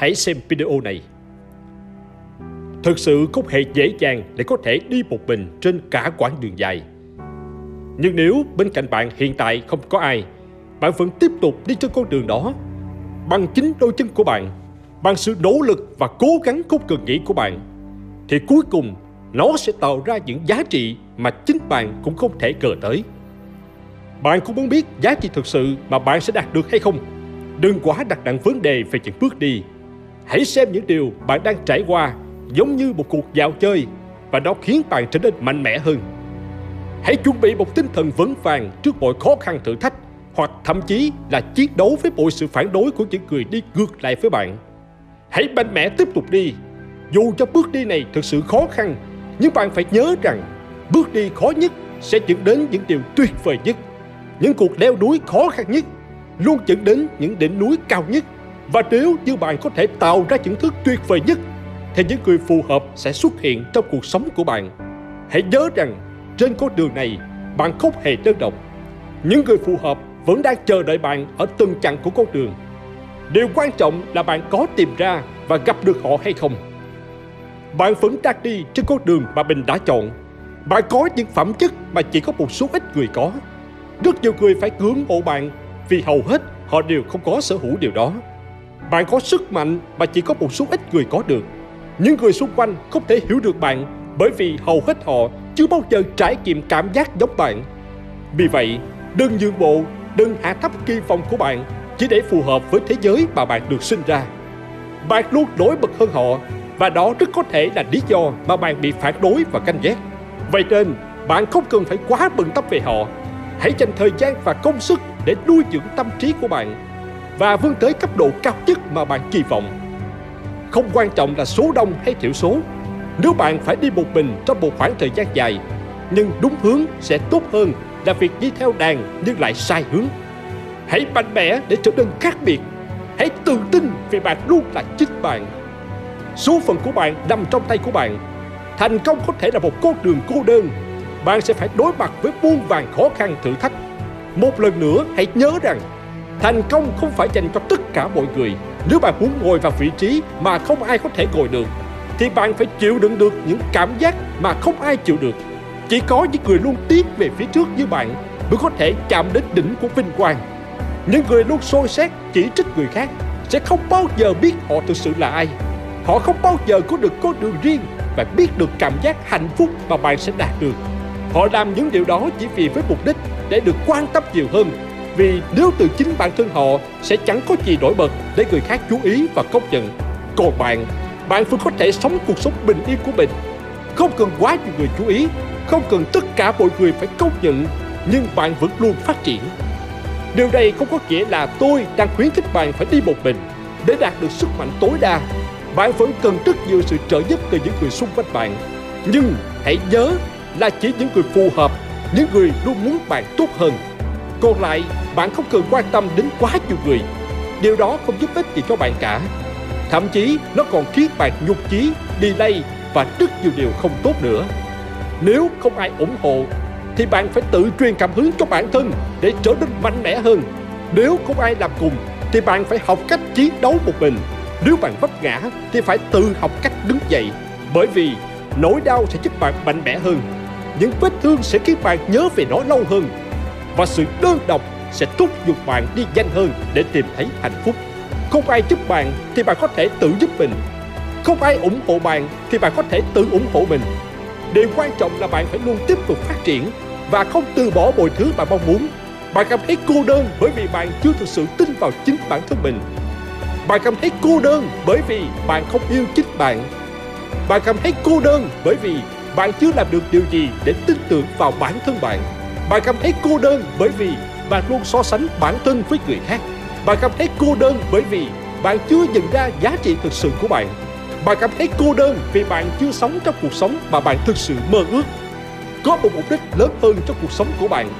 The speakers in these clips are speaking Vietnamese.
hãy xem video này. Thực sự không hề dễ dàng để có thể đi một mình trên cả quãng đường dài. Nhưng nếu bên cạnh bạn hiện tại không có ai, bạn vẫn tiếp tục đi trên con đường đó bằng chính đôi chân của bạn, bằng sự nỗ lực và cố gắng không cần nghĩ của bạn, thì cuối cùng nó sẽ tạo ra những giá trị mà chính bạn cũng không thể ngờ tới. Bạn cũng muốn biết giá trị thực sự mà bạn sẽ đạt được hay không? Đừng quá đặt nặng vấn đề về những bước đi. Hãy xem những điều bạn đang trải qua giống như một cuộc dạo chơi và nó khiến bạn trở nên mạnh mẽ hơn. Hãy chuẩn bị một tinh thần vững vàng trước mọi khó khăn thử thách hoặc thậm chí là chiến đấu với mọi sự phản đối của những người đi ngược lại với bạn. Hãy mạnh mẽ tiếp tục đi. Dù cho bước đi này thực sự khó khăn, nhưng bạn phải nhớ rằng bước đi khó nhất sẽ dẫn đến những điều tuyệt vời nhất. Những cuộc leo núi khó khăn nhất luôn dẫn đến những đỉnh núi cao nhất. Và nếu như bạn có thể tạo ra những thứ tuyệt vời nhất, thì những người phù hợp sẽ xuất hiện trong cuộc sống của bạn. Hãy nhớ rằng, trên con đường này, bạn không hề đơn độc. Những người phù hợp vẫn đang chờ đợi bạn ở từng chặng của con đường. Điều quan trọng là bạn có tìm ra và gặp được họ hay không. Bạn vẫn đang đi trên con đường mà mình đã chọn. Bạn có những phẩm chất mà chỉ có một số ít người có. Rất nhiều người phải ngưỡng mộ bạn vì hầu hết họ đều không có sở hữu điều đó. Bạn có sức mạnh mà chỉ có một số ít người có được. Những người xung quanh không thể hiểu được bạn bởi vì hầu hết họ chưa bao giờ trải nghiệm cảm giác giống bạn. Vì vậy, đừng nhượng bộ, đừng hạ thấp kỳ vọng của bạn chỉ để phù hợp với thế giới mà bạn được sinh ra. Bạn luôn nổi bật hơn họ và đó rất có thể là lý do mà bạn bị phản đối và canh ghét. Vậy nên, bạn không cần phải quá bận tâm về họ. Hãy dành thời gian và công sức để nuôi dưỡng tâm trí của bạn và vươn tới cấp độ cao nhất mà bạn kỳ vọng. Không quan trọng là số đông hay thiểu số. Nếu bạn phải đi một mình trong một khoảng thời gian dài, nhưng đúng hướng sẽ tốt hơn là việc đi theo đàn nhưng lại sai hướng. Hãy mạnh mẽ để trở nên khác biệt. Hãy tự tin vì bạn luôn là chính bạn. Số phận của bạn nằm trong tay của bạn. Thành công có thể là một con đường cô đơn. Bạn sẽ phải đối mặt với muôn vàng khó khăn thử thách một lần nữa hãy nhớ rằng Thành công không phải dành cho tất cả mọi người. Nếu bạn muốn ngồi vào vị trí mà không ai có thể ngồi được, Thì bạn phải chịu đựng được những cảm giác mà không ai chịu được. Chỉ có những người luôn tiến về phía trước như bạn Mới có thể chạm đến đỉnh của vinh quang. Những người luôn soi xét chỉ trích người khác Sẽ không bao giờ biết họ thực sự là ai. Họ không bao giờ có được con đường riêng Và biết được cảm giác hạnh phúc mà bạn sẽ đạt được. Họ làm những điều đó chỉ vì với mục đích để được quan tâm nhiều hơn vì nếu từ chính bản thân họ sẽ chẳng có gì nổi bật để người khác chú ý và công nhận. Còn bạn bạn vẫn có thể sống cuộc sống bình yên của mình. Không cần quá nhiều người chú ý, không cần tất cả mọi người phải công nhận, nhưng bạn vẫn luôn phát triển. Điều này không có nghĩa là tôi đang khuyến khích bạn phải đi một mình để đạt được sức mạnh tối đa. Bạn vẫn cần rất nhiều sự trợ giúp từ những người xung quanh bạn. Nhưng hãy nhớ là chỉ những người phù hợp, những người luôn muốn bạn tốt hơn. Còn lại, bạn không cần quan tâm đến quá nhiều người. Điều đó không giúp ích gì cho bạn cả. Thậm chí, nó còn khiến bạn nhục chí, delay và rất nhiều điều không tốt nữa. Nếu không ai ủng hộ, thì bạn phải tự truyền cảm hứng cho bản thân để trở nên mạnh mẽ hơn. Nếu không ai làm cùng, thì bạn phải học cách chiến đấu một mình. Nếu bạn vấp ngã, thì phải tự học cách đứng dậy. Bởi vì nỗi đau sẽ giúp bạn mạnh mẽ hơn những vết thương sẽ khiến bạn nhớ về nó lâu hơn và sự đơn độc sẽ thúc giục bạn đi nhanh hơn để tìm thấy hạnh phúc. Không ai giúp bạn thì bạn có thể tự giúp mình. Không ai ủng hộ bạn thì bạn có thể tự ủng hộ mình. Điều quan trọng là bạn phải luôn tiếp tục phát triển và không từ bỏ mọi thứ bạn mong muốn. Bạn cảm thấy cô đơn bởi vì bạn chưa thực sự tin vào chính bản thân mình. Bạn cảm thấy cô đơn bởi vì bạn không yêu chính bạn. Bạn cảm thấy cô đơn bởi vì bạn chưa làm được điều gì để tin tưởng vào bản thân bạn. Bạn cảm thấy cô đơn bởi vì bạn luôn so sánh bản thân với người khác. Bạn cảm thấy cô đơn bởi vì bạn chưa nhận ra giá trị thực sự của bạn. Bạn cảm thấy cô đơn vì bạn chưa sống trong cuộc sống mà bạn thực sự mơ ước. Có một mục đích lớn hơn trong cuộc sống của bạn.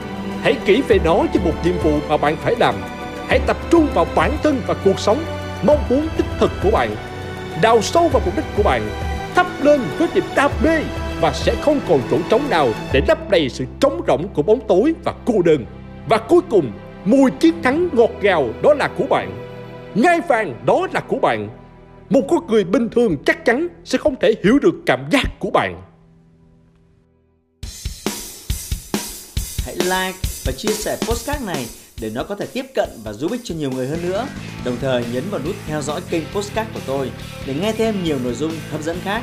Hãy kỹ về nó như một nhiệm vụ mà bạn phải làm. Hãy tập trung vào bản thân và cuộc sống, mong muốn đích thực của bạn. Đào sâu vào mục đích của bạn, thắp lên với niềm đam mê và sẽ không còn chỗ trống nào để lấp đầy sự trống rỗng của bóng tối và cô đơn. Và cuối cùng, mùi chiến thắng ngọt ngào đó là của bạn. Ngai vàng đó là của bạn. Một con người bình thường chắc chắn sẽ không thể hiểu được cảm giác của bạn. Hãy like và chia sẻ postcard này để nó có thể tiếp cận và giúp ích cho nhiều người hơn nữa. Đồng thời nhấn vào nút theo dõi kênh postcard của tôi để nghe thêm nhiều nội dung hấp dẫn khác.